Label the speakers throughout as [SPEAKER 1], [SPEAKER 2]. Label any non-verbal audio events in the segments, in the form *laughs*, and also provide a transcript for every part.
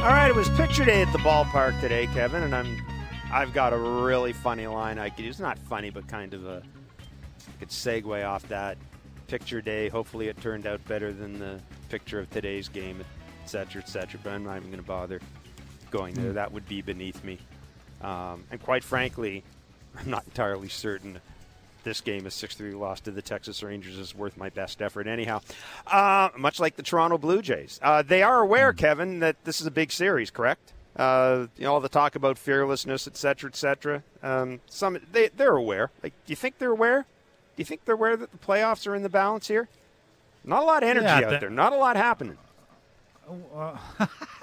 [SPEAKER 1] All right, it was picture day at the ballpark today, Kevin, and I'm I've got a really funny line I could use. Not funny, but kind of a could segue off that picture day. Hopefully, it turned out better than the picture of today's game, et cetera, et cetera. But I'm not even going to bother going there. That would be beneath me. Um, and quite frankly, *laughs* I'm not entirely certain this game, a 6 3 loss to the Texas Rangers, is worth my best effort, anyhow. Uh, much like the Toronto Blue Jays. Uh, they are aware, Kevin, that this is a big series, correct? Uh, you know, all the talk about fearlessness, et cetera, et cetera. Um, some, they, they're aware. Like, do you think they're aware? Do you think they're aware that the playoffs are in the balance here? Not a lot of energy
[SPEAKER 2] Yeah,
[SPEAKER 1] out there. Not a lot happening. *laughs*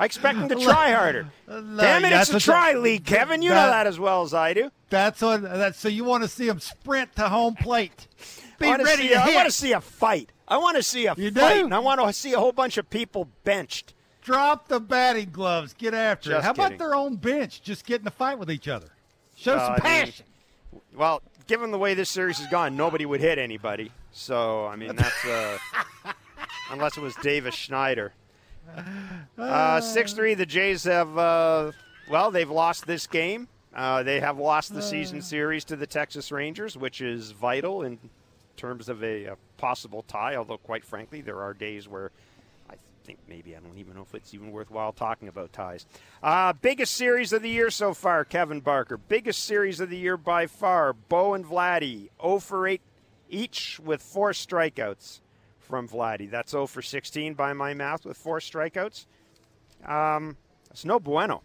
[SPEAKER 2] Uh,
[SPEAKER 1] I expect them to *laughs* try harder. *laughs* Damn it, it's a try
[SPEAKER 2] what-
[SPEAKER 1] league, Kevin. You know
[SPEAKER 2] that-
[SPEAKER 1] that as well as I do.
[SPEAKER 2] That's what. That's so you want to see them sprint to home plate. Be
[SPEAKER 1] I
[SPEAKER 2] ready to
[SPEAKER 1] I want to see a fight. I want to see a
[SPEAKER 2] You
[SPEAKER 1] fight.
[SPEAKER 2] do?
[SPEAKER 1] And I want to see a whole bunch of people benched.
[SPEAKER 2] Drop the batting gloves. Get after it. How
[SPEAKER 1] kidding.
[SPEAKER 2] about their own bench? Just get in a fight with each other. Show
[SPEAKER 1] Well,
[SPEAKER 2] some
[SPEAKER 1] I mean,
[SPEAKER 2] passion.
[SPEAKER 1] Well, given the way this series has gone, nobody would hit anybody. So, I mean, that's uh, *laughs* unless it was Davis Schneider. Uh, Six three. The Jays have uh, well, they've lost this game. Uh, they have lost the season series to the Texas Rangers, which is vital in terms of a, a possible tie. Although, quite frankly, there are days where I think maybe I don't even know if it's even worthwhile talking about ties. Uh, biggest series of the year so far, Kevin Barker. Biggest series of the year by far. Bo and Vladdy, 0 for 8 each with four strikeouts from Vladdy. That's 0 for 16 by my math with four strikeouts. Um, it's no bueno.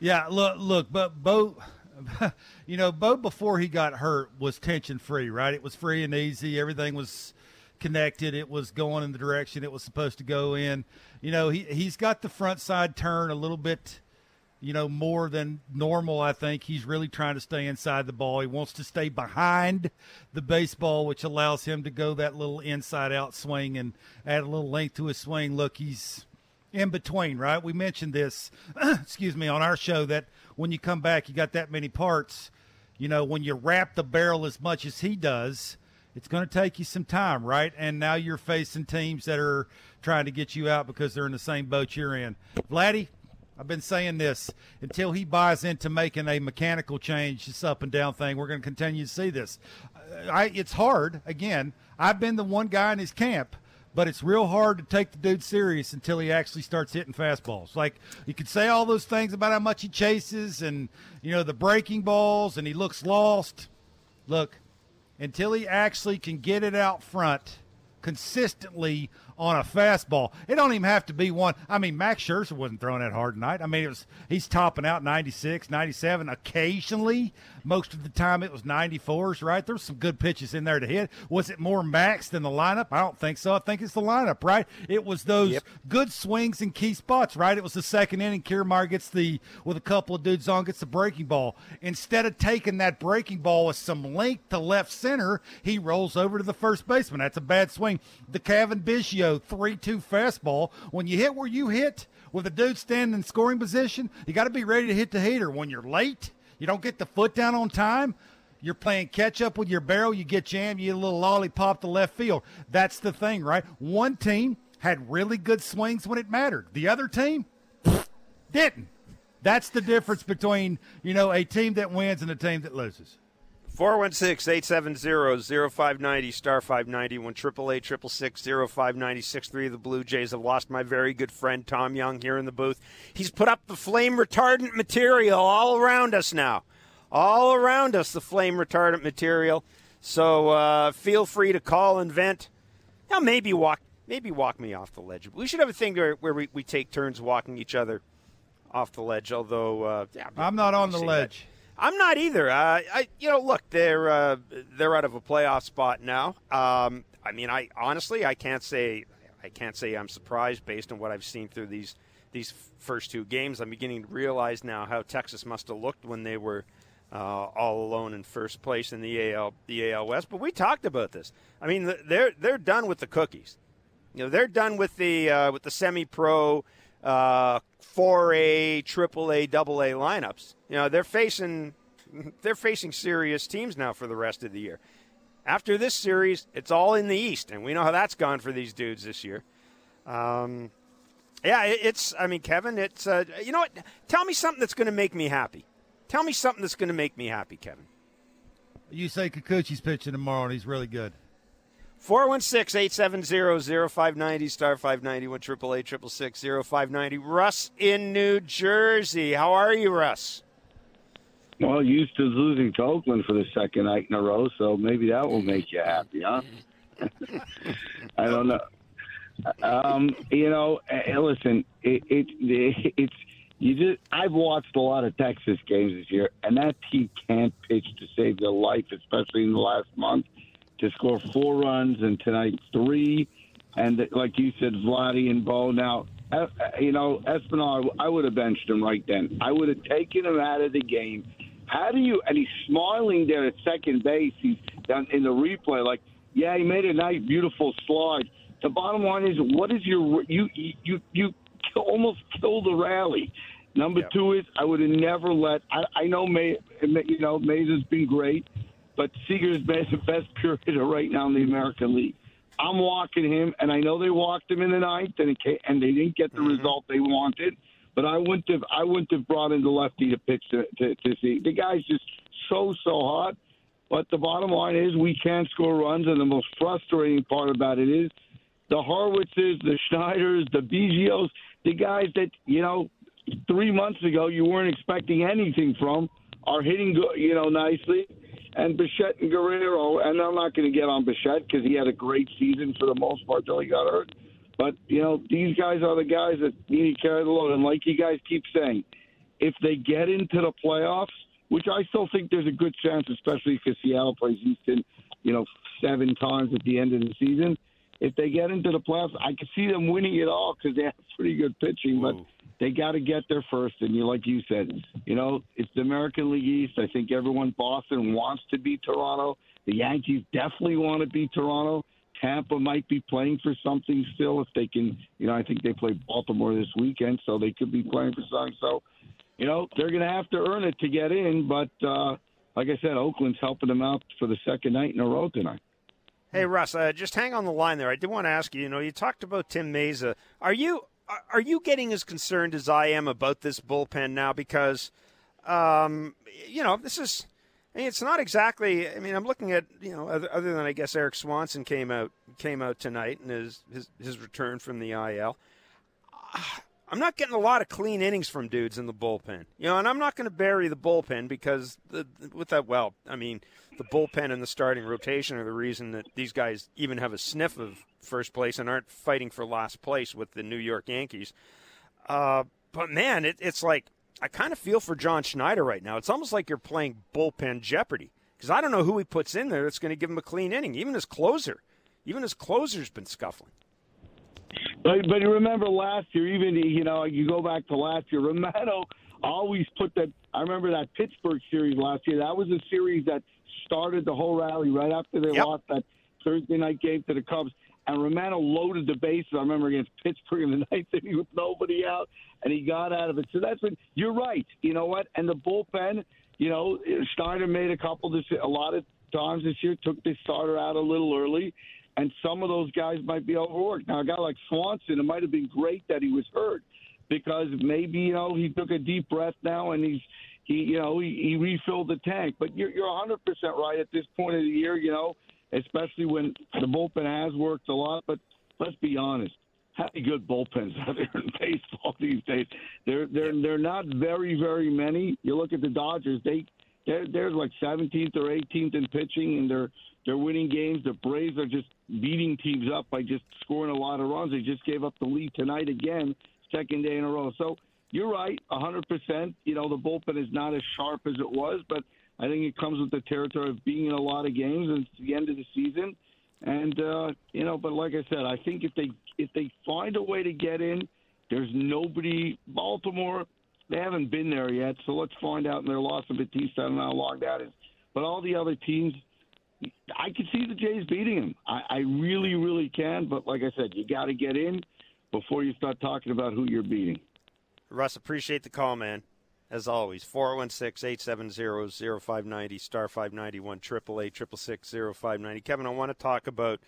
[SPEAKER 2] Yeah, look, look, but Bo, *laughs* you know, Bo before he got hurt was tension free, right? It was free and easy. Everything was connected. It was going in the direction it was supposed to go in. You know, he he's got the front side turn a little bit, you know, more than normal. I think he's really trying to stay inside the ball. He wants to stay behind the baseball, which allows him to go that little inside out swing and add a little length to his swing. Look, he's in between, right? We mentioned this, *clears throat* excuse me, on our show that when you come back, you got that many parts. You know, when you wrap the barrel as much as he does, it's going to take you some time, right? And now you're facing teams that are trying to get you out because they're in the same boat you're in. Vladdy, I've been saying this until he buys into making a mechanical change, this up and down thing. We're going to continue to see this. Uh, I, it's hard. Again, I've been the one guy in his camp, but it's real hard to take the dude serious until he actually starts hitting fastballs. Like you could say all those things about how much he chases and you know the breaking balls and he looks lost. Look, until he actually can get it out front consistently on a fastball. It don't even have to be one. I mean, Max Scherzer wasn't throwing that hard tonight. I mean, it was he's topping out 96, 97 occasionally. Most of the time it was 94s, right? There's some good pitches in there to hit. Was it more Max than the lineup? I don't think so. I think it's the lineup, right? It was those
[SPEAKER 1] Yep.
[SPEAKER 2] good swings in key spots, right? It was the second inning. Kiermaier gets the with a couple of dudes on, gets the breaking ball. Instead of taking that breaking ball with some length to left center, he rolls over to the first baseman. That's a bad swing. The Cavan Biggio three-two fastball. When you hit where you hit with a dude standing in scoring position, you got to be ready to hit the heater. When you're late, you don't get the foot down on time. You're playing catch up with your barrel. You get jammed. You get a little lollipop to left field. That's the thing, right? One team had really good swings when it mattered. The other team didn't. That's the difference between you know a team that wins and a team that loses.
[SPEAKER 1] 416-870-0590, star 590, 1 590 The Blue Jays have lost my very good friend Tom Young here in the booth. He's put up the flame retardant material all around us now. All around us, the flame retardant material. So uh, feel free to call and vent. Now maybe walk maybe walk me off the ledge. We should have a thing where, where we, we take turns walking each other off the ledge, although uh, yeah,
[SPEAKER 2] I'm not on the ledge.
[SPEAKER 1] that. I'm not either. Uh, I, you know, look, they're uh, they're out of a playoff spot now. Um, I mean, I honestly, I can't say, I can't say I'm surprised based on what I've seen through these these first two games. I'm beginning to realize now how Texas must have looked when they were uh, all alone in first place in the AL the AL West. But we talked about this. I mean, they're they're done with the cookies. You know, they're done with the uh, with the semi-pro, uh, 4A, AAA, AA lineups. You know, they're facing *laughs* they're facing serious teams now for the rest of the year. After this series, it's all in the East, and we know how that's gone for these dudes this year. Um, Yeah, it's. I mean, Kevin, it's. Uh, you know what? Tell me something that's going to make me happy. Tell me something that's going to make me happy, Kevin.
[SPEAKER 2] You say Kikuchi's pitching tomorrow, and he's really good.
[SPEAKER 1] 416-870-0590, star 591, 888 Russ in New Jersey. How are you, Russ?
[SPEAKER 3] Well, used to losing to Oakland for the second night in a row, so maybe that will make you happy, huh? *laughs* I don't know. Um, you know, listen, it, it, it *laughs* it's you just. I've watched a lot of Texas games this year, and that team can't pitch to save their life, especially in the last month. To score four runs and tonight three, and like you said, Vladdy and Bo. Now, uh, you know, Espinal, I would have benched him right then. I would have taken him out of the game how do you? And he's smiling there at second base. He's down in the replay, like, yeah, he made a nice, beautiful slide. The bottom line is, what is your you you you almost killed the rally. Number yep. two is, I would have never let. I, I know May, you know, Mayza's has been great, but Seager's been the best *laughs* period right now in the American League. I'm walking him, and I know they walked him in the ninth, and, it, and they didn't get the mm-hmm. result they wanted. But I wouldn't have I wouldn't have brought in the lefty to pitch to, to, to see. The guy's just so so hot. But the bottom line is we can't score runs, and the most frustrating part about it is the Horwitzes, the Schneiders, the Biggios, the guys that you know three months ago you weren't expecting anything from are hitting you know nicely. And Bichette and Guerrero, and I'm not going to get on Bichette because he had a great season for the most part till he got hurt. But, you know, these guys are the guys that need to carry the load. And like you guys keep saying, if they get into the playoffs, which I still think there's a good chance, especially because Seattle plays Houston, you know, seven times at the end of the season. If they get into the playoffs, I could see them winning it all because they have pretty good pitching. But they got to get there first. And you, like you said, you know, it's the American League East. I think everyone, Boston wants to beat Toronto. The Yankees definitely want to beat Toronto. Tampa might be playing for something still if they can. You know, I think they play Baltimore this weekend, so they could be playing for something. So, you know, they're going to have to earn it to get in. But uh, like I said, Oakland's helping them out for the second night in a row tonight.
[SPEAKER 1] Hey Russ, uh, just hang on the line there. I did want to ask you. You know, you talked about Tim Mayza. Are you are you getting as concerned as I am about this bullpen now? Because, um, you know, this is I mean, it's not exactly. I mean, I'm looking at you know other, other, than I guess Erik Swanson came out came out tonight and his his, his return from the IL. I'm not getting a lot of clean innings from dudes in the bullpen, you know, and I'm not going to bury the bullpen because the, with that, well, I mean, the bullpen and the starting rotation are the reason that these guys even have a sniff of first place and aren't fighting for last place with the New York Yankees. Uh, but man, it, it's like I kind of feel for John Schneider right now. It's almost like you're playing bullpen Jeopardy because I don't know who he puts in there that's going to give him a clean inning. Even his closer, even his closer's been scuffling.
[SPEAKER 3] But but remember last year, even you know you go back to last year, Romano always put that. I remember that Pittsburgh series last year. That was a series that started the whole rally right after they yep. lost that Thursday night game to the Cubs and Romano loaded the bases. I remember against Pittsburgh in the *laughs* ninth inning with nobody out, and he got out of it. So that's what you're right. You know what? And the bullpen, you know, Schneider made a couple this a lot of times this year took the starter out a little early, and some of those guys might be overworked. Now a guy like Swanson, it might have been great that he was hurt because maybe you know he took a deep breath now and he's he you know he, he refilled the tank. But you're you're 100 percent right at this point of the year. You know especially when the bullpen has worked a lot. But let's be honest, how many good bullpens are there in *laughs* baseball these days? They're they're they're not very very many. You look at the Dodgers; they they're they're like 17th or 18th in pitching, and they're they're winning games. The Braves are just beating teams up by just scoring a lot of runs. They just gave up the lead tonight again, second day in a row. So you're right, 100%. You know the bullpen is not as sharp as it was, but I think it comes with the territory of being in a lot of games, and it's the end of the season. And uh, you know, but like I said, I think if they if they find a way to get in, there's nobody. Baltimore, they haven't been there yet, so let's find out in their loss of Bautista. I don't know how long that is, but all the other teams, I can see the Jays beating them. I, I really, really can. But like I said, you got to get in before you start talking about who you're beating.
[SPEAKER 1] Russ, appreciate the call, man as always, 416 870 0590, star 591, 888 590. Kevin, I want to talk about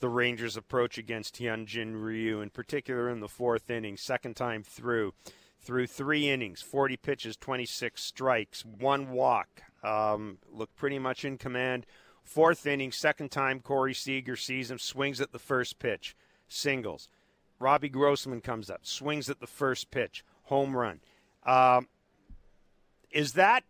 [SPEAKER 1] the Rangers' approach against Hyunjin Ryu, in particular in the fourth inning, second time through. Through three innings, 40 pitches, 26 strikes, one walk. Um, looked pretty much in command. Fourth inning, second time Corey Seager sees him, swings at the first pitch, singles. Robbie Grossman comes up, swings at the first pitch, home run. Um, is that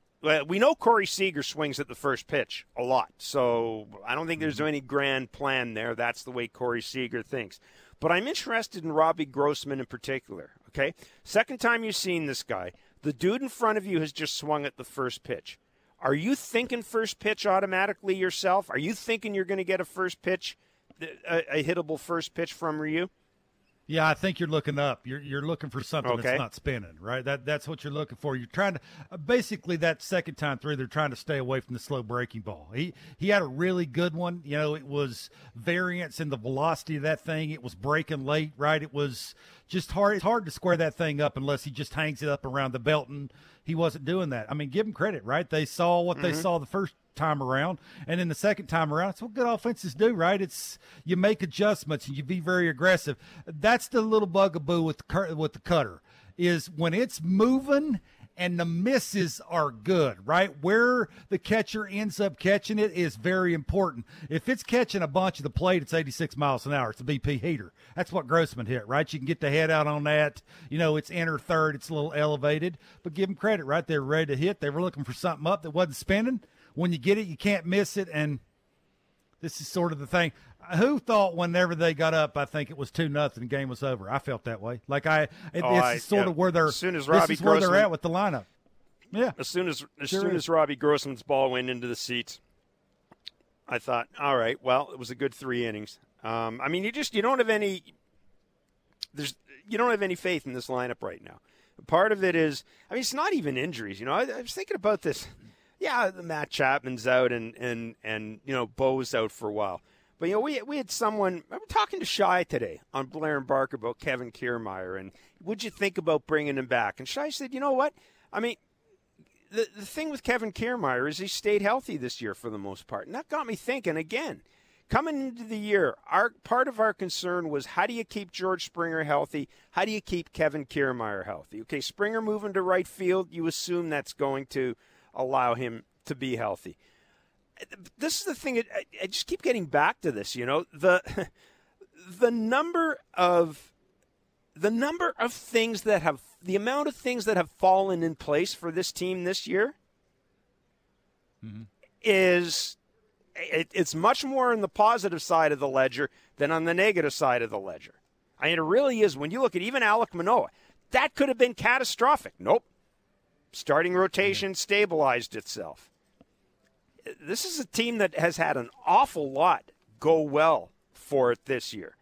[SPEAKER 1] we know Corey Seager swings at the first pitch a lot, so I don't think there's mm-hmm. any grand plan there. That's the way Corey Seager thinks. But I'm interested in Robbie Grossman in particular. Okay, second time you've seen this guy, the dude in front of you has just swung at the first pitch. Are you thinking first pitch automatically yourself? Are you thinking you're going to get a first pitch, a, a hittable first pitch from Ryu?
[SPEAKER 2] Yeah, I think you're looking up. You're you're looking for something okay. that's not spinning, right? That that's what you're looking for. You're trying to uh, basically that second time through, they're trying to stay away from the slow breaking ball. He he had a really good one. You know, it was variance in the velocity of that thing. It was breaking late, right? It was just hard. It's hard to square that thing up unless he just hangs it up around the belt, and he wasn't doing that. I mean, give him credit, right? They saw what mm-hmm. they saw the first time around, and then the second time around, it's what good offenses do, right? It's you make adjustments and you be very aggressive. That's the little bugaboo with the, with the cutter is when it's moving and the misses are good, right? Where the catcher ends up catching it is very important. If it's catching a bunch of the plate, it's 86 miles an hour. It's a BP heater. That's what Grossman hit, right? You can get the head out on that. You know, it's inner third, it's a little elevated, but give them credit, right? They were ready to hit. They were looking for something up that wasn't spinning. When you get it, you can't miss it. And this is sort of the thing who thought whenever they got up, I think it was two nothing, the game was over. I felt that way. Like I, it, oh, this I, is sort yeah. of where they're. As soon as Robbie this is Grossman, where they're at with the lineup. Yeah.
[SPEAKER 1] As soon as as sure soon is. as Robbie Grossman's ball went into the seats, I thought, all right, well, it was a good three innings. Um, I mean, you just you don't have any. There's you don't have any faith in this lineup right now. Part of it is, I mean, it's not even injuries. You know, I, I was thinking about this. Yeah, Matt Chapman's out, and and and you know, Bo's out for a while. But you know, we we had someone. I'm talking to Shi today on Blair and Barker about Kevin Kiermaier, and would you think about bringing him back? And Shi said, you know what? I mean, the the thing with Kevin Kiermaier is he stayed healthy this year for the most part, and that got me thinking again. Coming into the year, our part of our concern was how do you keep George Springer healthy? How do you keep Kevin Kiermaier healthy? Okay, Springer moving to right field, you assume that's going to allow him to be healthy this is the thing. I, I just keep getting back to this. You know the *laughs* the number of the number of things that have the amount of things that have fallen in place for this team this year mm-hmm. is it, it's much more on the positive side of the ledger than on the negative side of the ledger. I mean, it really is. When you look at even Alec Manoah, that could have been catastrophic. Nope. Starting rotation stabilized itself this is a team that has had an awful lot go well for it this year,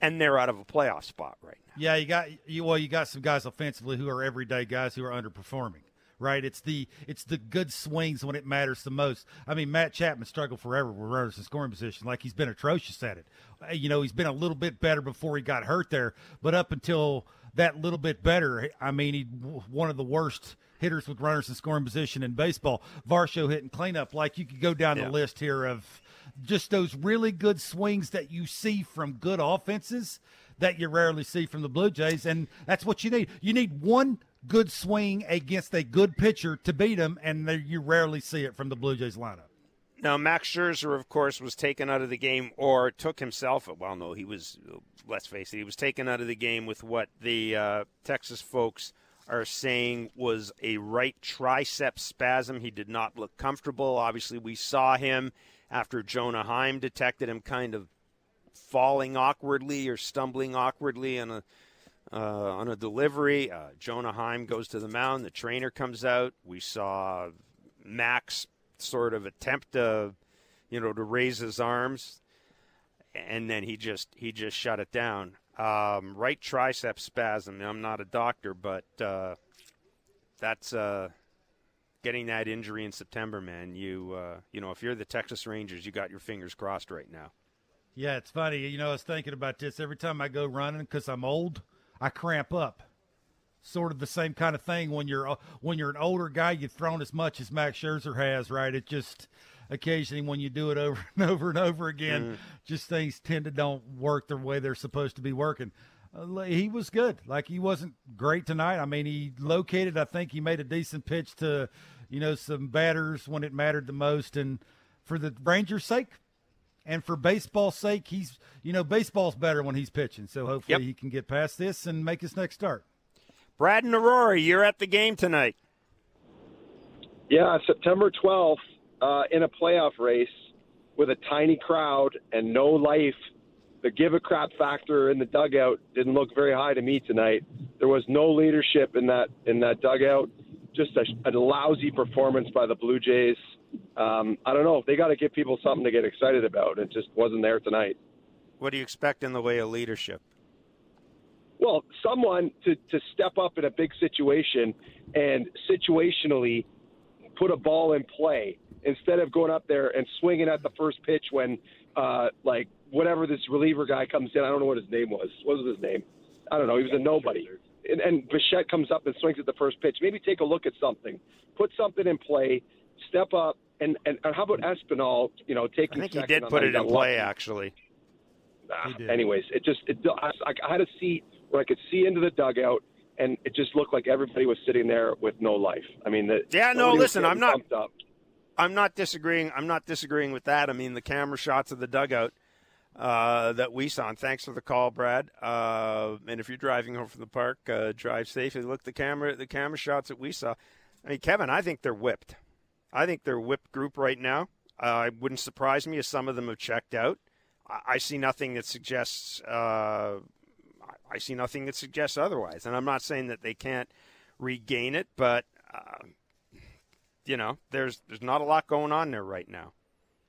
[SPEAKER 1] and they're out of a playoff spot right now.
[SPEAKER 2] Yeah, you got you. Well, you got some guys offensively who are everyday guys who are underperforming. Right, it's the it's the good swings when it matters the most. I mean, Matt Chapman struggled forever with runners in scoring position, like he's been atrocious at it. Uh, you know, he's been a little bit better before he got hurt there, but up until that little bit better, I mean, he one of the worst hitters with runners in scoring position in baseball. Varsho hitting cleanup. Like you could go down yeah. the list here of just those really good swings that you see from good offenses that you rarely see from the Blue Jays, and that's what you need. You need one good swing against a good pitcher to beat them, and you rarely see it from the Blue Jays lineup.
[SPEAKER 1] Now, Max Scherzer, of course, was taken out of the game or took himself. Well, no, he was. Let's face it, he was taken out of the game with what the uh, Texas folks are saying was a right tricep spasm. He did not look comfortable. Obviously, we saw him after Jonah Heim detected him kind of falling awkwardly or stumbling awkwardly on a uh, on a delivery. Uh, Jonah Heim goes to the mound. The trainer comes out. We saw Max sort of attempt to, you know, to raise his arms, and then he just he just shut it down um, right tricep spasm. I'm not a doctor, but uh, that's uh, getting that injury in September, man. You uh, you know, if you're the Texas Rangers, you got your fingers crossed right now.
[SPEAKER 2] Yeah, it's funny. You know, I was thinking about this every time I go running because I'm old. I cramp up. Sort of the same kind of thing when you're uh, when you're an older guy. You've thrown as much as Max Scherzer has, right? It just occasionally when you do it over *laughs* and over and over again, mm. just things tend to don't work the way they're supposed to be working. Uh, he was good. Like he wasn't great tonight. I mean, he located. I think he made a decent pitch to, you know, some batters when it mattered the most. And for the Rangers' sake, and for baseball's sake, he's you know baseball's better when he's pitching. So hopefully yep. he can get past this and make his next start.
[SPEAKER 1] Brad and Aurora, you're at the game tonight.
[SPEAKER 4] Yeah, September 12th uh, in a playoff race with a tiny crowd and no life. The give a crap factor in the dugout didn't look very high to me tonight. There was no leadership in that in that dugout. Just a, a lousy performance by the Blue Jays um, I don't know. They got to give people something to get excited about. It just wasn't there tonight.
[SPEAKER 1] What do you expect in the way of leadership?
[SPEAKER 4] Well, someone to, to step up in a big situation and situationally put a ball in play instead of going up there and swinging at the first pitch when, uh, like, whatever this reliever guy comes in. I don't know what his name was. What was his name? I don't know. He was a nobody. And, and Bichette comes up and swings at the first pitch. Maybe take a look at something. Put something in play step up. And, and, and how about Espinal? You know, taking.
[SPEAKER 1] I think he did put it in play, actually.
[SPEAKER 4] Ah, anyways, it just it, I, I had a seat where I could see into the dugout, and it just looked like everybody was sitting there with no life. I mean, the,
[SPEAKER 1] yeah, no, listen, I'm not. I'm not disagreeing. I'm not disagreeing with that. I mean, the camera shots of the dugout uh, that we saw. And thanks for the call, Brad. Uh, and if you're driving home from the park, uh, drive safely. Look the camera, the camera shots that we saw. I mean, Kevin, I think they're whipped. I think they're whipped group right now. Uh, it wouldn't surprise me if some of them have checked out. I, I see nothing that suggests. I see nothing that suggests otherwise. And I'm not saying that they can't regain it, but uh, you know, there's there's not a lot going on there right now,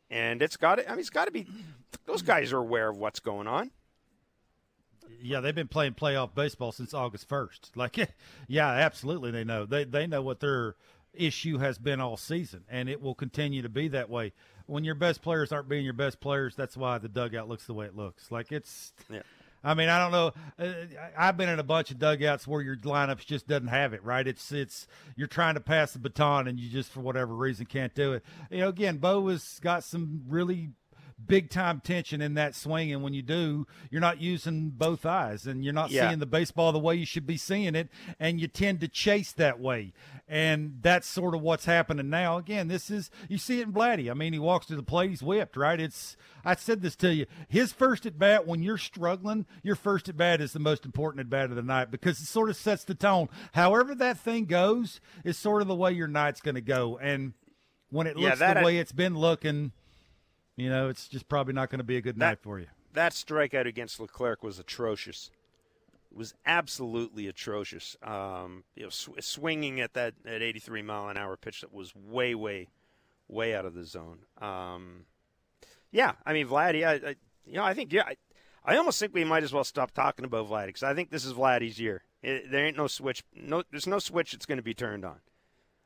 [SPEAKER 1] and it's got to. I mean, it's got to be. Those guys are aware of what's going on.
[SPEAKER 2] Yeah, they've been playing playoff baseball since August first. *laughs* Like, yeah, absolutely, they know. They they know what they're issue has been all season, and it will continue to be that way. When your best players aren't being your best players, that's why the dugout looks the way it looks. Like it's. Yeah. I mean, I don't know. Uh, I've been in a bunch of dugouts where your lineups just doesn't have it right. It's it's you're trying to pass the baton and you just for whatever reason can't do it. You know, again, Bo has got some really big time tension in that swing. And when you do, you're not using both eyes and you're not yeah. seeing the baseball the way you should be seeing it. And you tend to chase that way. And that's sort of what's happening now. Again, this is, you see it in Vladdy. I mean, he walks to the plate, he's whipped, right? It's, I said this to you. His first at bat, when you're struggling, your first at bat is the most important at bat of the night because it sort of sets the tone. However, that thing goes is sort of the way your night's going to go. And when it looks yeah, the way it's been looking, you know, it's just probably not going to be a good that, night for you.
[SPEAKER 1] That strikeout against Leclerc was atrocious. It was absolutely atrocious. Um, you know, sw- swinging at that at 83 mile an hour pitch that was way, way, way out of the zone. Um, yeah, I mean, Vladdy, I, I, you know, I think yeah, I, I, almost think we might as well stop talking about Vladdy because I think this is Vladdy's year. It, there ain't no switch. No, there's no switch that's going to be turned on.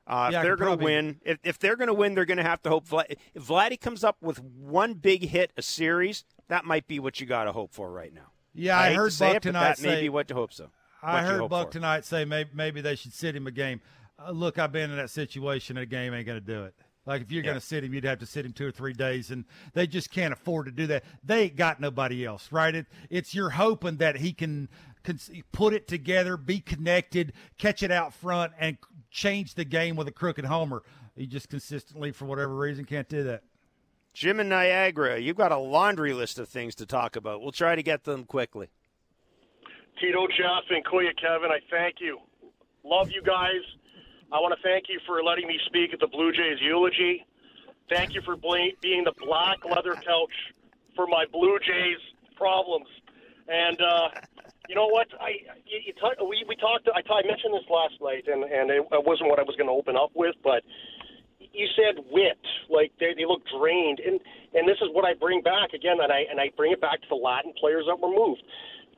[SPEAKER 1] Uh, yeah, if they're going to win, if, if they're going to win, they're going to have to hope. Vlad, if Vladdy comes up with one big hit a series, that might be what you got to hope for right now.
[SPEAKER 2] Yeah, I, I
[SPEAKER 1] heard
[SPEAKER 2] Buck
[SPEAKER 1] it,
[SPEAKER 2] tonight
[SPEAKER 1] that say. Maybe what to hope so.
[SPEAKER 2] I heard Buck for. tonight say maybe maybe they should sit him a game. Uh, look, I've been in that situation. And a game ain't going to do it. Like if you're yeah. going to sit him, you'd have to sit him two or three days, and they just can't afford to do that. They ain't got nobody else, right? It, it's you're hoping that he can, can put it together, be connected, catch it out front, and change the game with a crooked homer. He just consistently, for whatever reason, can't do that.
[SPEAKER 1] Jim in Niagara, you've got a laundry list of things to talk about. We'll try to get them quickly.
[SPEAKER 5] Tito, Jeff, and Kuya Kevin, I thank you. Love you guys. I want to thank you for letting me speak at the Blue Jays eulogy. Thank you for being the black leather couch for my Blue Jays problems. And uh, you know what? I you, you talk, we we talked. I, I mentioned this last night, and and it, it wasn't what I was going to open up with, but you said wit, like they they look drained, and and this is what I bring back again, and I and I bring it back to the Latin players that were moved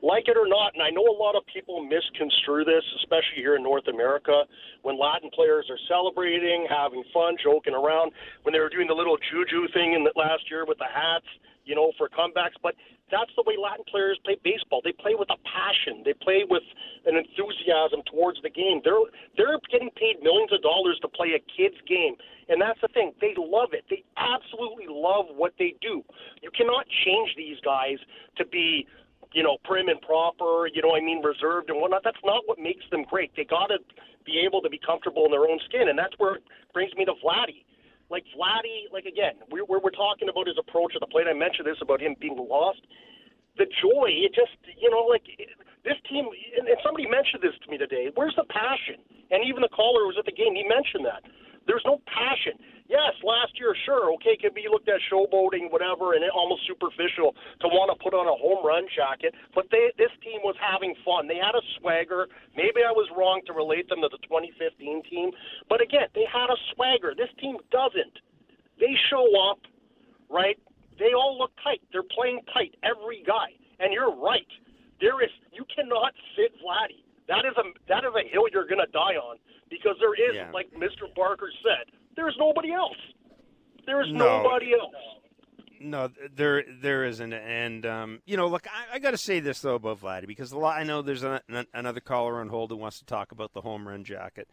[SPEAKER 5] like it or not, and I know a lot of people misconstrue this, especially here in North America, when Latin players are celebrating, having fun, joking around, when they were doing the little juju thing in the last year with the hats, you know, for comebacks. But that's the way Latin players play baseball. They play with a passion. They play with an enthusiasm towards the game. They're they're getting paid millions of dollars to play a kid's game, and that's the thing. They love it. They absolutely love what they do. You cannot change these guys to be, you know, prim and proper, you know, I mean, reserved and whatnot. That's not what makes them great. They got to be able to be comfortable in their own skin, and that's where it brings me to Vladdy. Like Vladdy, like again, we're, we're, we're talking about his approach at the plate. I mentioned this about him being lost. The joy, it just, you know, like this team, and, and somebody mentioned this to me today. Where's the passion? And even the caller who was at the game, he mentioned that. There's no passion. Yes, last year, sure, okay, could be looked at showboating, whatever, and almost superficial to want to put on a home run jacket. But they, this team was having fun. They had a swagger. Maybe I was wrong to relate them to the 2015 team, but again, they had a swagger. This team doesn't. They show up, right? They all look tight. They're playing tight, every guy. And you're right. There is you cannot sit Vladdy. That is a that is a hill you're going to die on because there is,
[SPEAKER 1] Yeah.
[SPEAKER 5] like Mr. Barker said, there's nobody else. There's
[SPEAKER 1] No.
[SPEAKER 5] nobody else.
[SPEAKER 1] No, there there isn't, and um, you know, look, I, I got to say this though about Vladdy because a lot. I know there's an, an, another caller on hold who wants to talk about the home run jacket,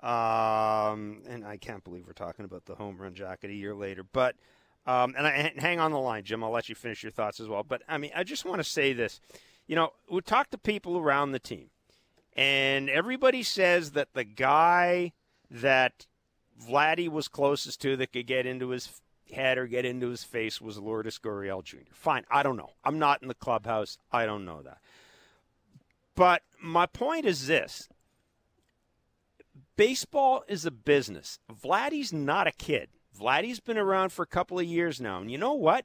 [SPEAKER 1] um, and I can't believe we're talking about the home run jacket a year later. But um, and I and hang on the line, Jim. I'll let you finish your thoughts as well. But I mean, I just want to say this. You know, we talk to people around the team, and everybody says that the guy that Vladdy was closest to that could get into his head or get into his face was Lourdes Gurriel Jr. Fine, I don't know. I'm not in the clubhouse. I don't know that. But my point is this baseball is a business. Vladdy's not a kid. Vladdy's been around for a couple of years now. And you know what?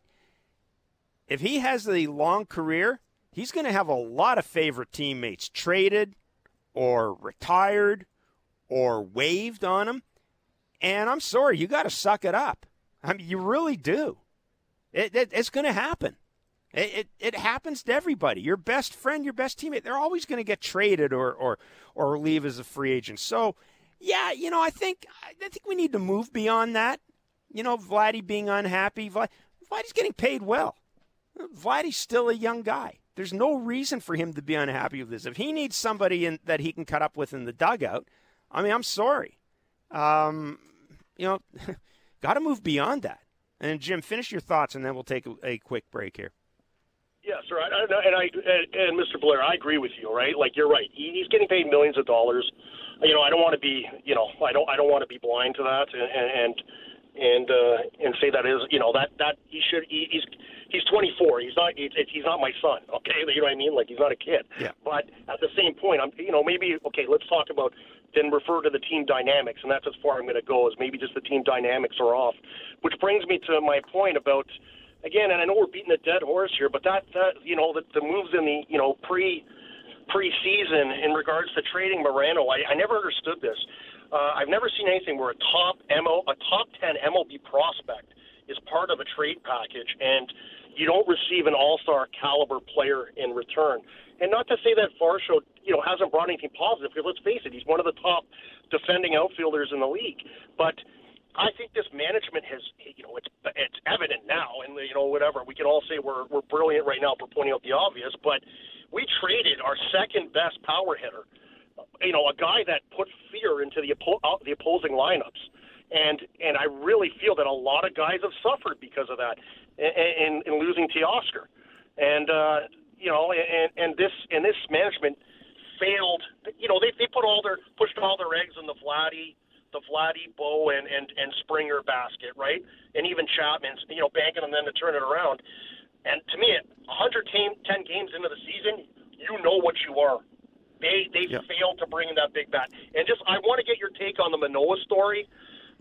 [SPEAKER 1] If he has a long career, he's going to have a lot of favorite teammates traded or retired or waived on him. And I'm sorry, you got to suck it up. I mean, you really do. It, it, it's going to happen. It, it, happens to everybody. Your best friend, your best teammate, they're always going to get traded or, or, or leave as a free agent. So, yeah, you know, I think I think we need to move beyond that. You know, Vladdy being unhappy. Vlad, Vladdy's getting paid well. Vladdy's still a young guy. There's no reason for him to be unhappy with this. If he needs somebody in, that he can cut up with in the dugout, I mean, I'm sorry. Um, you know, *laughs* got to move beyond that. And Jim, finish your thoughts, and then we'll take a, quick break here.
[SPEAKER 5] Yes, right. I, and I and, and Mr. Blair, I agree with you. Right, like you're right. He's getting paid millions of dollars. You know, I don't want to be, you know, I don't, I don't want to be blind to that, and and and uh, and say that is, you know, that that he should. He, he's he's 24. He's not. He's, he's not my son. Okay, *laughs* you know what I mean? Like he's not a kid.
[SPEAKER 1] Yeah.
[SPEAKER 5] But at the same point, I'm, you know, maybe okay. Let's talk about then refer to the team dynamics, and that's as far I'm going to go. Is maybe just the team dynamics are off, which brings me to my point about again, and I know we're beating a dead horse here, but that, that you know, the, the moves in the you know pre preseason in regards to trading Moreno, I, I never understood this. Uh, I've never seen anything where a top MO, a top ten MLB prospect is part of a trade package, and you don't receive an All-Star caliber player in return. And not to say that Varsho, you know, hasn't brought anything positive, because let's face it, he's one of the top defending outfielders in the league. But I think this management has, you know, it's it's evident now, and you know, whatever we can all say we're we're brilliant right now for pointing out the obvious, but we traded our second best power hitter, you know, a guy that put fear into the oppo- uh, the opposing lineups, and and I really feel that a lot of guys have suffered because of that, in, in, in losing Teoscar, and uh, you know, and and this and this management failed. You know, they they put all their pushed all their eggs in the Vladdy the Vladdy, Bo, and, and, and Springer basket, right? And even Chapman's, you know, banking on them to turn it around. And to me, 110 games into the season, you know what you are. They they
[SPEAKER 1] Yep.
[SPEAKER 5] failed to bring in that big bat. And just, I want to get your take on the Manoah story.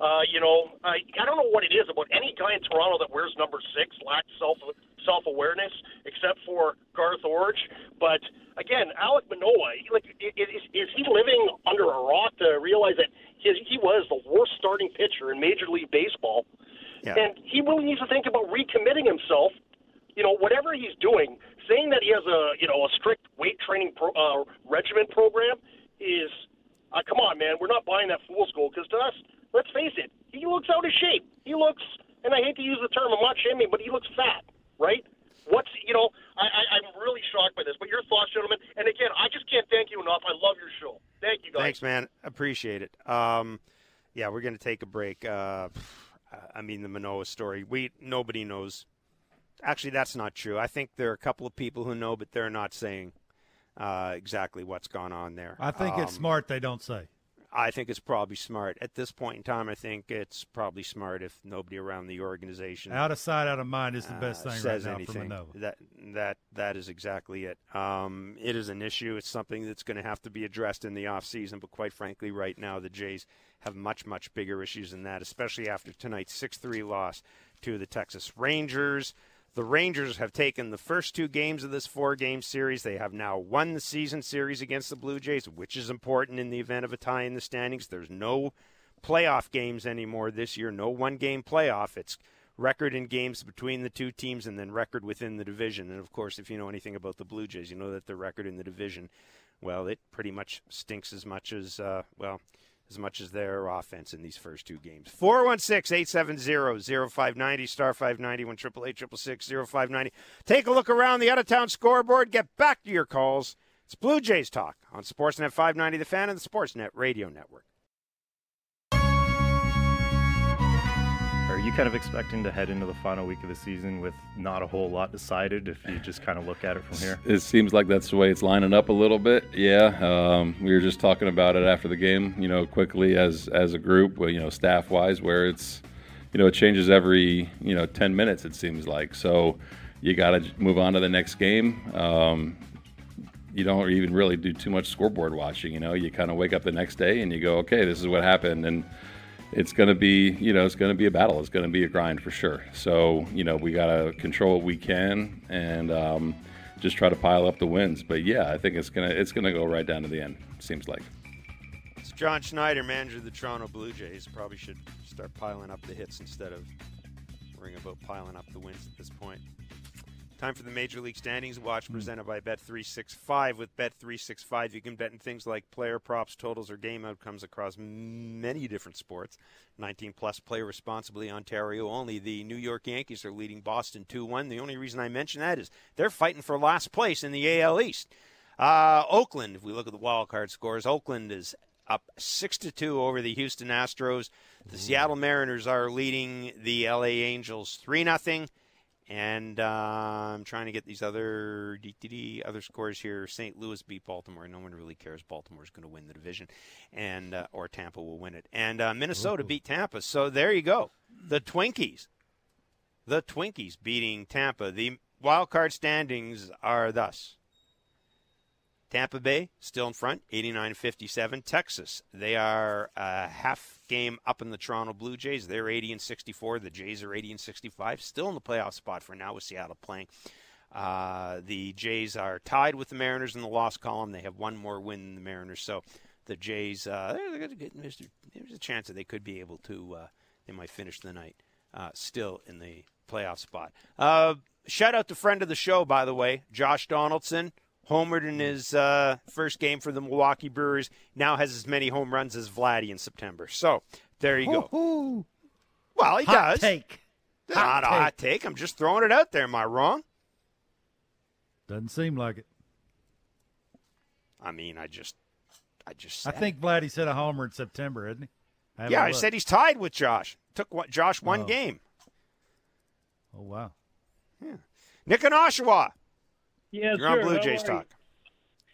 [SPEAKER 5] Uh, you know, I I don't know what it is about any guy in Toronto that wears number six lacks self self awareness, except for Garth Iorg. But again, Alec Manoah, like, is, is he living under a rock to realize that he, he was the worst starting pitcher in Major League Baseball,
[SPEAKER 1] Yeah.
[SPEAKER 5] and he really needs to think about recommitting himself. You know, whatever he's doing, saying that he has a you know a strict weight training pro, uh, regimen program is, uh, come on, man, we're not buying that fool's gold because to us, let's face it, he looks out of shape. He looks, and I hate to use the term, I'm not shaming, but he looks fat, right? What's you know, I, I I'm really shocked by this. But your thoughts, gentlemen, and again, I just can't thank you enough. I love your show. Thank you, guys.
[SPEAKER 1] Thanks, man. Appreciate it. Um, yeah, we're going to take a break. Uh, I mean, the Manoah story. We nobody knows. Actually, that's not true. I think there are a couple of people who know, but they're not saying uh, exactly what's gone on there.
[SPEAKER 2] I think
[SPEAKER 1] Um,
[SPEAKER 2] it's smart they don't say.
[SPEAKER 1] I think it's probably smart at this point in time. I think it's probably smart if nobody around the organization
[SPEAKER 2] Out of sight, out of mind is the
[SPEAKER 1] uh,
[SPEAKER 2] best thing
[SPEAKER 1] says
[SPEAKER 2] right now
[SPEAKER 1] anything.
[SPEAKER 2] for Manoah.
[SPEAKER 1] That that that is exactly it. Um, it is an issue. It's something that's going to have to be addressed in the off season. But quite frankly, right now the Jays have much much bigger issues than that, especially after tonight's six three loss to the Texas Rangers. The Rangers have taken the first two games of this four game series. They have now won the season series against the Blue Jays, which is important in the event of a tie in the standings. There's no playoff games anymore this year, no one game playoff. It's record in games between the two teams and then record within the division. And of course, if you know anything about the Blue Jays, you know that the record in the division, well, it pretty much stinks as much as, uh, well, as much as their offense in these first two games. 416 870 0590, star 590, 1 888 0590. Take a look around the out of town scoreboard. Get back to your calls. It's Blue Jays Talk on Sportsnet 590, the fan and the Sportsnet Radio Network.
[SPEAKER 6] Are you kind of expecting to head into the final week of the season with not a whole lot decided if you just kind of look at it from here?
[SPEAKER 7] It seems like that's the way it's lining up a little bit. Yeah, um, we were just talking about it after the game. You know, quickly as as a group, you know, staff wise, where it's, you know, it changes every you know ten minutes. It seems like so. You got to move on to the next game. Um, you don't even really do too much scoreboard watching. You know, you kind of wake up the next day and you go, okay, this is what happened, and it's going to be, you know, it's going to be a battle. It's going to be a grind for sure. So, you know, we got to control what we can and um, just try to pile up the wins. But yeah, I think it's gonna it's gonna go right down to the end. Seems like.
[SPEAKER 1] It's John Schneider, manager of the Toronto Blue Jays. Probably should start piling up the hits instead of worrying about piling up the wins at this point. Time for the Major League Standings Watch presented by Bet365. With Bet365, you can bet in things like player props, totals, or game outcomes across many different sports. 19 plus play responsibly, Ontario only. The New York Yankees are leading Boston 2 1. The only reason I mention that is they're fighting for last place in the AL East. Uh, Oakland, if we look at the wild card scores, Oakland is up six to two over the Houston Astros. The Seattle Mariners are leading the LA Angels three nothing. And uh, I'm trying to get these other other scores here. St. Louis beat Baltimore. No one really cares. Baltimore's going to win the division, and uh, or Tampa will win it. And uh, Minnesota beat Tampa. So there you go. The Twinkies, the Twinkies beating Tampa. The wild card standings are thus: Tampa Bay still in front, 89-57. Texas, they are a half game up in the Toronto Blue Jays. They're 80 and 64. The Jays are 80 and 65. Still in the playoff spot for now with Seattle playing. Uh, the Jays are tied with the Mariners in the loss column. They have one more win than the Mariners. So the Jays, uh, there's a chance that they could be able to, uh, they might finish the night uh, still in the playoff spot. Uh, shout out to friend of the show, by the way, Josh Donaldson homered in his uh, first game for the Milwaukee Brewers. Now has as many home runs as Vladdy in September. So there you go.
[SPEAKER 2] Ooh,
[SPEAKER 1] Well, he
[SPEAKER 2] hot
[SPEAKER 1] does.
[SPEAKER 2] take.
[SPEAKER 1] Not a hot take. I'm just throwing it out there. Am I wrong?
[SPEAKER 2] Doesn't seem like it.
[SPEAKER 1] I mean, I just, I just.
[SPEAKER 2] I
[SPEAKER 1] Said
[SPEAKER 2] think Vladdy said a homer in September, isn't he? Have
[SPEAKER 1] Yeah,
[SPEAKER 2] a
[SPEAKER 1] I
[SPEAKER 2] look.
[SPEAKER 1] said he's tied with Josh. Took what Josh one
[SPEAKER 2] Oh.
[SPEAKER 1] game.
[SPEAKER 2] Oh wow. Yeah.
[SPEAKER 1] Nick and Oshawa,
[SPEAKER 8] Yes,
[SPEAKER 1] you're on
[SPEAKER 8] sir.
[SPEAKER 1] Blue Jays talk.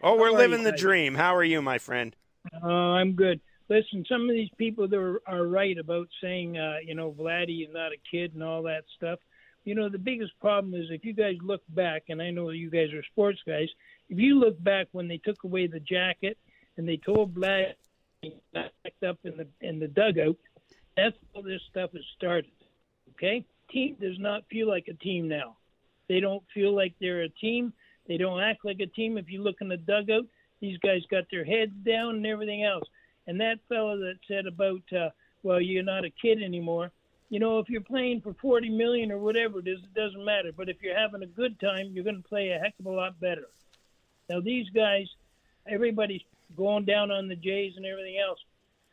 [SPEAKER 1] Oh, we're
[SPEAKER 8] How
[SPEAKER 1] living the
[SPEAKER 8] guys?
[SPEAKER 1] dream. How are you, my friend?
[SPEAKER 8] Uh, I'm good. Listen, some of these people that are, are right about saying, uh, you know, Vladdy is not a kid and all that stuff. You know, the biggest problem is if you guys look back, and I know you guys are sports guys, if you look back when they took away the jacket and they told Vladdy not backed up in the in the dugout, that's how this stuff has started. Okay, team does not feel like a team now. They don't feel like they're a team. They don't act like a team. If you look in the dugout, these guys got their heads down and everything else. And that fellow that said about, uh, well, you're not a kid anymore. You know, if you're playing for 40 million or whatever it is, it doesn't matter. But if you're having a good time, you're going to play a heck of a lot better. Now these guys, everybody's going down on the Jays and everything else.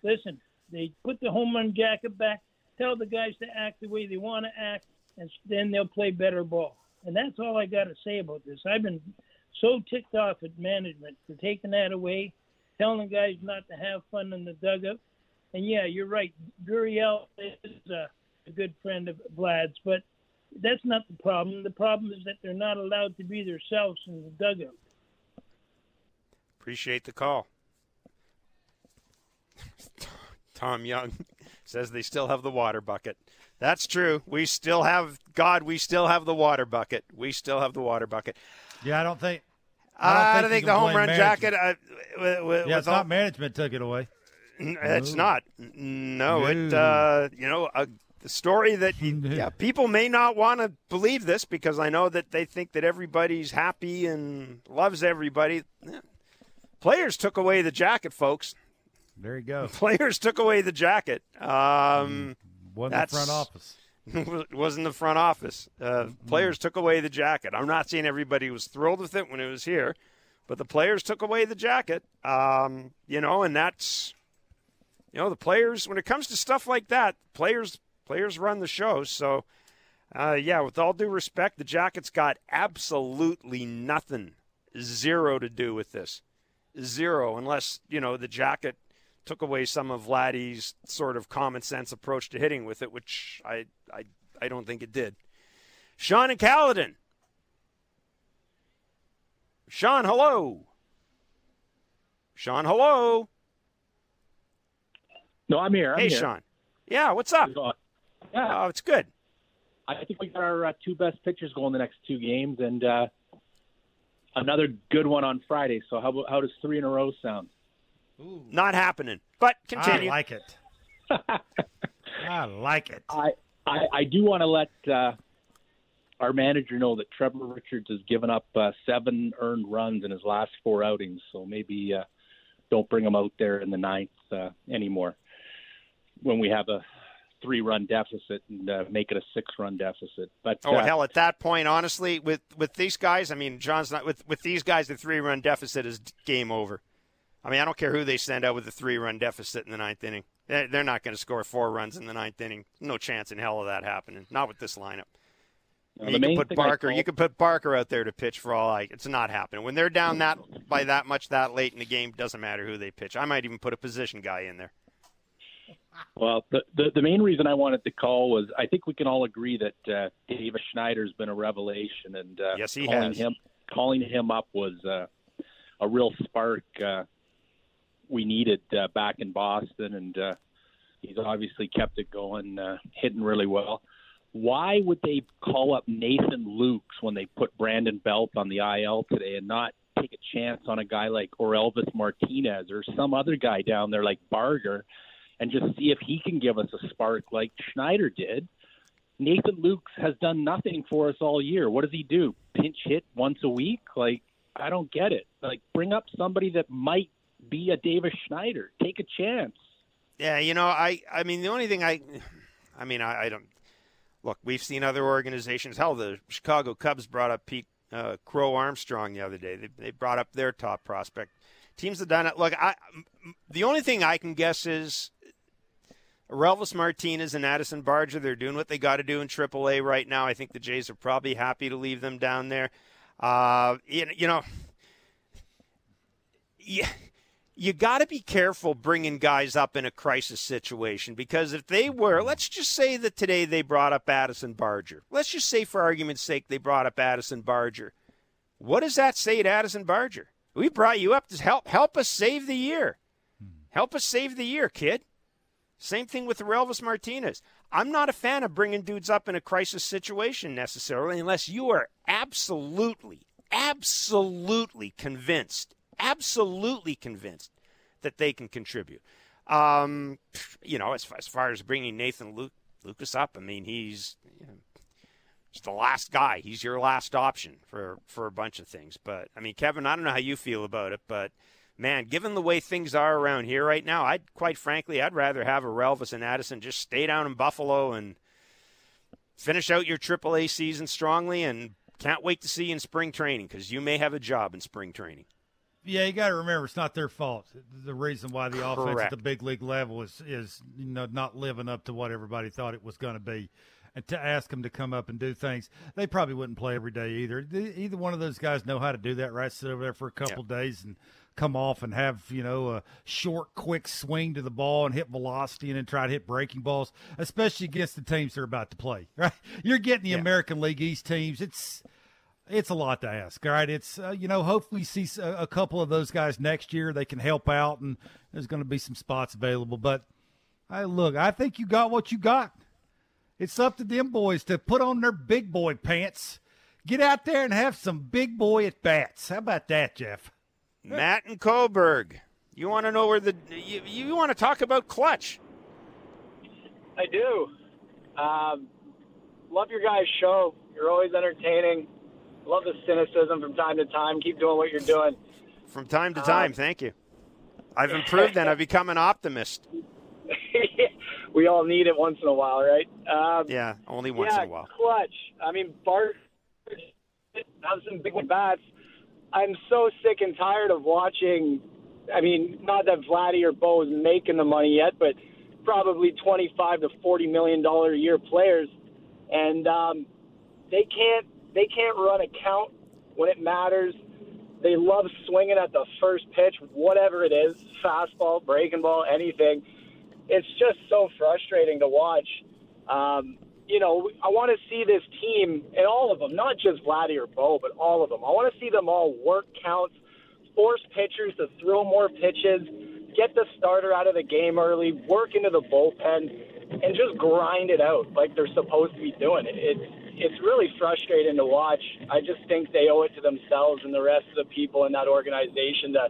[SPEAKER 8] Listen, they put the home run jacket back. Tell the guys to act the way they want to act, and then they'll play better ball. And that's all I got to say about this. I've been so ticked off at management for taking that away, telling the guys not to have fun in the dugout. And yeah, you're right. Gurriel is uh, a good friend of Vlad's, but that's not the problem. The problem is that they're not allowed to be themselves in the dugout.
[SPEAKER 1] Appreciate the call. *laughs* Tom Young *laughs* says they still have the water bucket. That's true. We still have God. We still have the water bucket. We still have the water bucket.
[SPEAKER 2] Yeah, I don't think.
[SPEAKER 1] I don't
[SPEAKER 2] think
[SPEAKER 1] think, the home run
[SPEAKER 2] management.
[SPEAKER 1] jacket. Uh, with, with,
[SPEAKER 2] Yeah, it's
[SPEAKER 1] all-
[SPEAKER 2] not management took it away.
[SPEAKER 1] N- It's
[SPEAKER 2] No.
[SPEAKER 1] not. No, it. Uh, you know, a, the story that *laughs* yeah, people may not want to believe this because I know that they think that everybody's happy and loves everybody. Yeah. Players took away the jacket, folks.
[SPEAKER 2] There you go. *laughs*
[SPEAKER 1] Players took away the jacket. Um,
[SPEAKER 2] Wasn't
[SPEAKER 1] That's-
[SPEAKER 2] the front office. *laughs*
[SPEAKER 1] it wasn't the front office. Uh, players took away the jacket. I'm not saying everybody was thrilled with it when it was here, but the players took away the jacket. Um, you know, and that's you know the players when it comes to stuff like that, players players run the show. So uh, yeah, with all due respect, the jacket's got absolutely nothing, zero to do with this, zero. Unless you know the jacket took away some of Vladdy's sort of common sense approach to hitting with it, which I I, I don't think it did. Sean and Caledon. Sean, hello. Sean, hello.
[SPEAKER 9] No, I'm here. I'm
[SPEAKER 1] hey,
[SPEAKER 9] here.
[SPEAKER 1] Sean. Yeah, what's up?
[SPEAKER 9] Yeah,
[SPEAKER 1] Oh, it's good.
[SPEAKER 9] I think we got our uh, two best pitchers going the next two games, and uh, another good one on Friday. So how how does three in a row sound?
[SPEAKER 1] Not happening. But continue.
[SPEAKER 2] I like it. *laughs* I like it.
[SPEAKER 9] I I, I do want to let uh, our manager know that Trevor Richards has given up uh, seven earned runs in his last four outings. So maybe uh, don't bring him out there in the ninth uh, anymore when we have a three-run deficit and uh, make it a six-run deficit. But
[SPEAKER 1] Oh
[SPEAKER 9] uh,
[SPEAKER 1] hell! At that point, honestly, with with these guys, I mean, John's not with with these guys. The three run deficit is game over. I mean, I don't care who they send out with the three run deficit in the ninth inning. They're they're not going to score four runs in the ninth inning. No chance in hell of that happening. Not with this lineup. You can put Barker.
[SPEAKER 9] call-
[SPEAKER 1] You can put Barker out there to pitch for all I. It's not happening when they're down that by that much that late in the game. It doesn't matter who they pitch. I might even put a position guy in there.
[SPEAKER 9] Well, the, the the main reason I wanted to call was I think we can all agree that uh, Davis Schneider's been a revelation, and uh,
[SPEAKER 1] Yes, he
[SPEAKER 9] calling
[SPEAKER 1] has.
[SPEAKER 9] him calling him up was uh, a real spark uh, we needed uh, back in Boston, and uh, he's obviously kept it going, uh, hitting really well. Why would they call up Nathan Lukes when they put Brandon Belt on the IL today, and not take a chance on a guy like Orelvis Martinez or some other guy down there like Barger? and just see if he can give us a spark like Schneider did. Nathan Lukes has done nothing for us all year. What does he do? Pinch hit once a week? Like I don't get it. Like bring up somebody that might be a Davis Schneider. Take a chance.
[SPEAKER 1] Yeah, you know, I I mean the only thing I I mean I, I don't look, we've seen other organizations. Hell, the Chicago Cubs brought up Pete uh, Crow Armstrong the other day. They they brought up their top prospect. Teams have done it. Look, I the only thing I can guess is Relvis Martinez and Addison Barger, they're doing what they got to do in AAA right now. I think the Jays are probably happy to leave them down there. Uh, you, you know, yeah, you got to be careful bringing guys up in a crisis situation because if they were, let's just say that today they brought up Addison Barger. Let's just say, for argument's sake, they brought up Addison Barger. What does that say to Addison Barger? We brought you up to help help us save the year. Help us save the year, kid. Same thing with Relvis Martinez. I'm not a fan of bringing dudes up in a crisis situation necessarily unless you are absolutely, absolutely convinced, absolutely convinced that they can contribute. Um, you know, as, as far as bringing Nathan Lu- Lucas up, I mean, he's you know, he's the last guy. He's your last option for, for a bunch of things. But, I mean, Kevin, I don't know how you feel about it, but man, given the way things are around here right now, I'd quite frankly, I'd rather have a Relvis and Addison just stay down in Buffalo and finish out your AAA season strongly. And can't wait to see you in spring training because you may have a job in spring training.
[SPEAKER 2] Yeah, you got to remember it's not their fault. The reason why the offense at the big league level is is you know not living up to what everybody thought it was going to be, and to ask them to come up and do things, they probably wouldn't play every day either. Either one of those guys know how to do that, right? Sit over there for a couple days and come off and have you know a short, quick swing to the ball and hit velocity, and then try to hit breaking balls, especially against the teams they're about to play. *laughs* Right? You're getting the
[SPEAKER 1] Yeah.
[SPEAKER 2] American League East teams. It's it's a lot to ask. All right, it's uh, you know hopefully see a, couple of those guys next year. They can help out, and there's going to be some spots available. But I look, I think you got what you got. It's up to them boys to put on their big boy pants, get out there and have some big boy at bats. How about that, Jeff?
[SPEAKER 1] Matt and Cobourg. You want to know where the you, you want to talk about clutch?
[SPEAKER 10] I do. Um, love your guys' show. You're always entertaining. Love the cynicism from time to time. Keep doing what you're doing.
[SPEAKER 1] From time to
[SPEAKER 10] Uh,
[SPEAKER 1] time, thank you. I've improved and I've *laughs* become an optimist. *laughs*
[SPEAKER 10] we all need it once in a while, right? Um,
[SPEAKER 1] Yeah, only once
[SPEAKER 10] yeah,
[SPEAKER 1] in a while.
[SPEAKER 10] clutch. I mean, Bart has some big bats. I'm so sick and tired of watching. I mean, not that Vladdy or Bo is making the money yet, but probably 25 to 40 million dollar a year players, and um, they can't they can't run a count when it matters. They love swinging at the first pitch, whatever it is, fastball, breaking ball, anything. It's just so frustrating to watch. Um, you know, I want to see this team and all of them, not just Vladdy or Bo, but all of them. I want to see them all work counts, force pitchers to throw more pitches, get the starter out of the game early, work into the bullpen, and just grind it out like they're supposed to be doing it. It's it's really frustrating to watch. I just think they owe it to themselves and the rest of the people in that organization to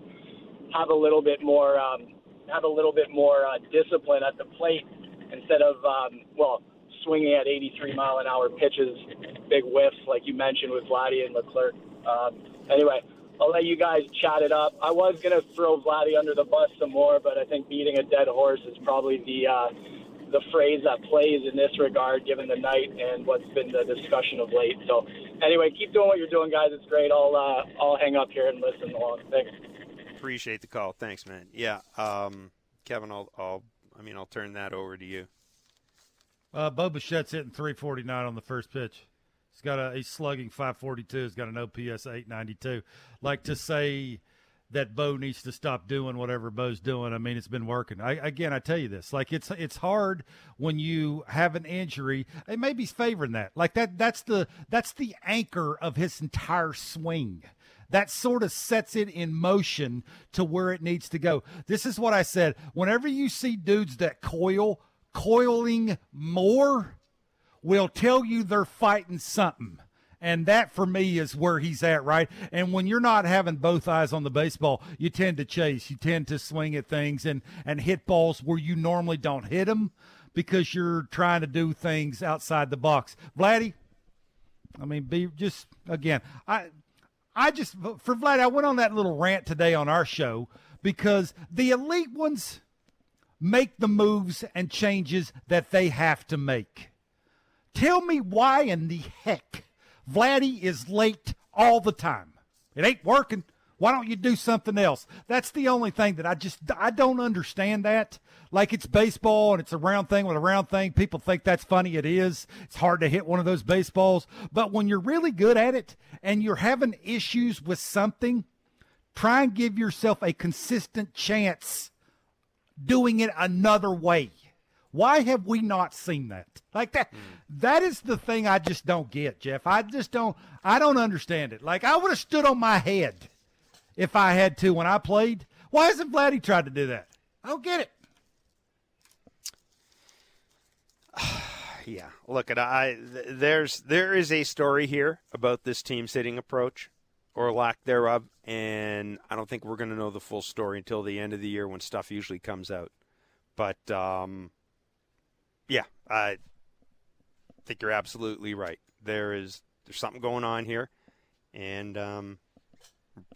[SPEAKER 10] have a little bit more um, have a little bit more uh, discipline at the plate instead of um, well swinging at 83 mile an hour pitches, big whiffs like you mentioned with Vladdy and Leclerc. Um, anyway, I'll let you guys chat it up. I was gonna throw Vladdy under the bus some more, but I think beating a dead horse is probably the uh, the phrase that plays in this regard, given the night and what's been the discussion of late. So, anyway, keep doing what you're doing, guys. It's great. I'll uh, I'll hang up here and listen along. Thanks.
[SPEAKER 1] Appreciate the call. Thanks, man. Yeah, um, Kevin, I'll, I'll I mean, I'll turn that over to you.
[SPEAKER 2] Uh, Bo Bichette's hitting 349 on the first pitch. He's got a he's slugging 542. He's got an OPS 892. Like to say that Bo needs to stop doing whatever Bo's doing. I mean, it's been working. I, again, I tell you this. Like it's it's hard when you have an injury. And maybe he's favoring that. Like that that's the that's the anchor of his entire swing that sort of sets it in motion to where it needs to go. This is what I said. Whenever you see dudes that coil, coiling more will tell you they're fighting something. And that for me is where he's at, right? And when you're not having both eyes on the baseball, you tend to chase, you tend to swing at things and, and hit balls where you normally don't hit them because you're trying to do things outside the box. Vladdy, I mean, be just again, I I just for Vlad, I went on that little rant today on our show because the elite ones make the moves and changes that they have to make. Tell me why in the heck Vladdy is late all the time. It ain't working. Why don't you do something else? That's the only thing that I just I don't understand that. Like it's baseball and it's a round thing with a round thing. People think that's funny. It is. It's hard to hit one of those baseballs. But when you're really good at it and you're having issues with something, try and give yourself a consistent chance doing it another way. Why have we not seen that? Like that that is the thing I just don't get, Jeff. I just don't I don't understand it. Like I would have stood on my head if I had to when I played. Why hasn't Vladdy tried to do that? I don't get it. *sighs*
[SPEAKER 1] Yeah, look at I. th- There's there is a story here about this team's hitting approach, or lack thereof, and I don't think we're going to know the full story until the end of the year when stuff usually comes out. But um, yeah, I think you're absolutely right. There is there's something going on here, and um,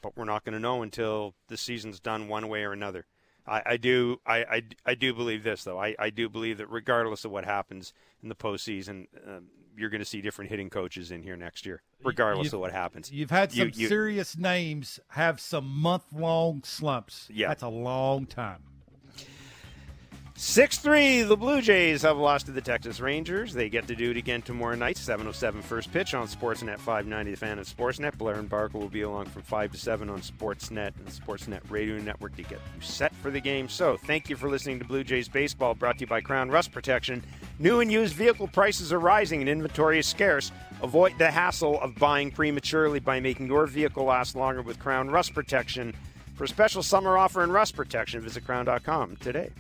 [SPEAKER 1] but we're not going to know until the season's done one way or another. I, I do I, I, I do believe this though. I, I do believe that regardless of what happens in the postseason, um, you're going to see different hitting coaches in here next year, regardless
[SPEAKER 2] You've-
[SPEAKER 1] of what happens.
[SPEAKER 2] You've had some
[SPEAKER 1] You- you-
[SPEAKER 2] serious names have some month long slumps.
[SPEAKER 1] Yeah.
[SPEAKER 2] That's a long time.
[SPEAKER 1] 6 3, the Blue Jays have lost to the Texas Rangers. They get to do it again tomorrow night, 7.07 first pitch on Sportsnet 590, the fan of Sportsnet. Blair and Barker will be along from 5 to 7 on Sportsnet and Sportsnet Radio Network to get you set for the game. So, thank you for listening to Blue Jays Baseball, brought to you by Krown Rust Protection. New and used vehicle prices are rising and inventory is scarce. Avoid the hassle of buying prematurely by making your vehicle last longer with Krown Rust Protection. For a special summer offer and rust protection, visit krown.com today.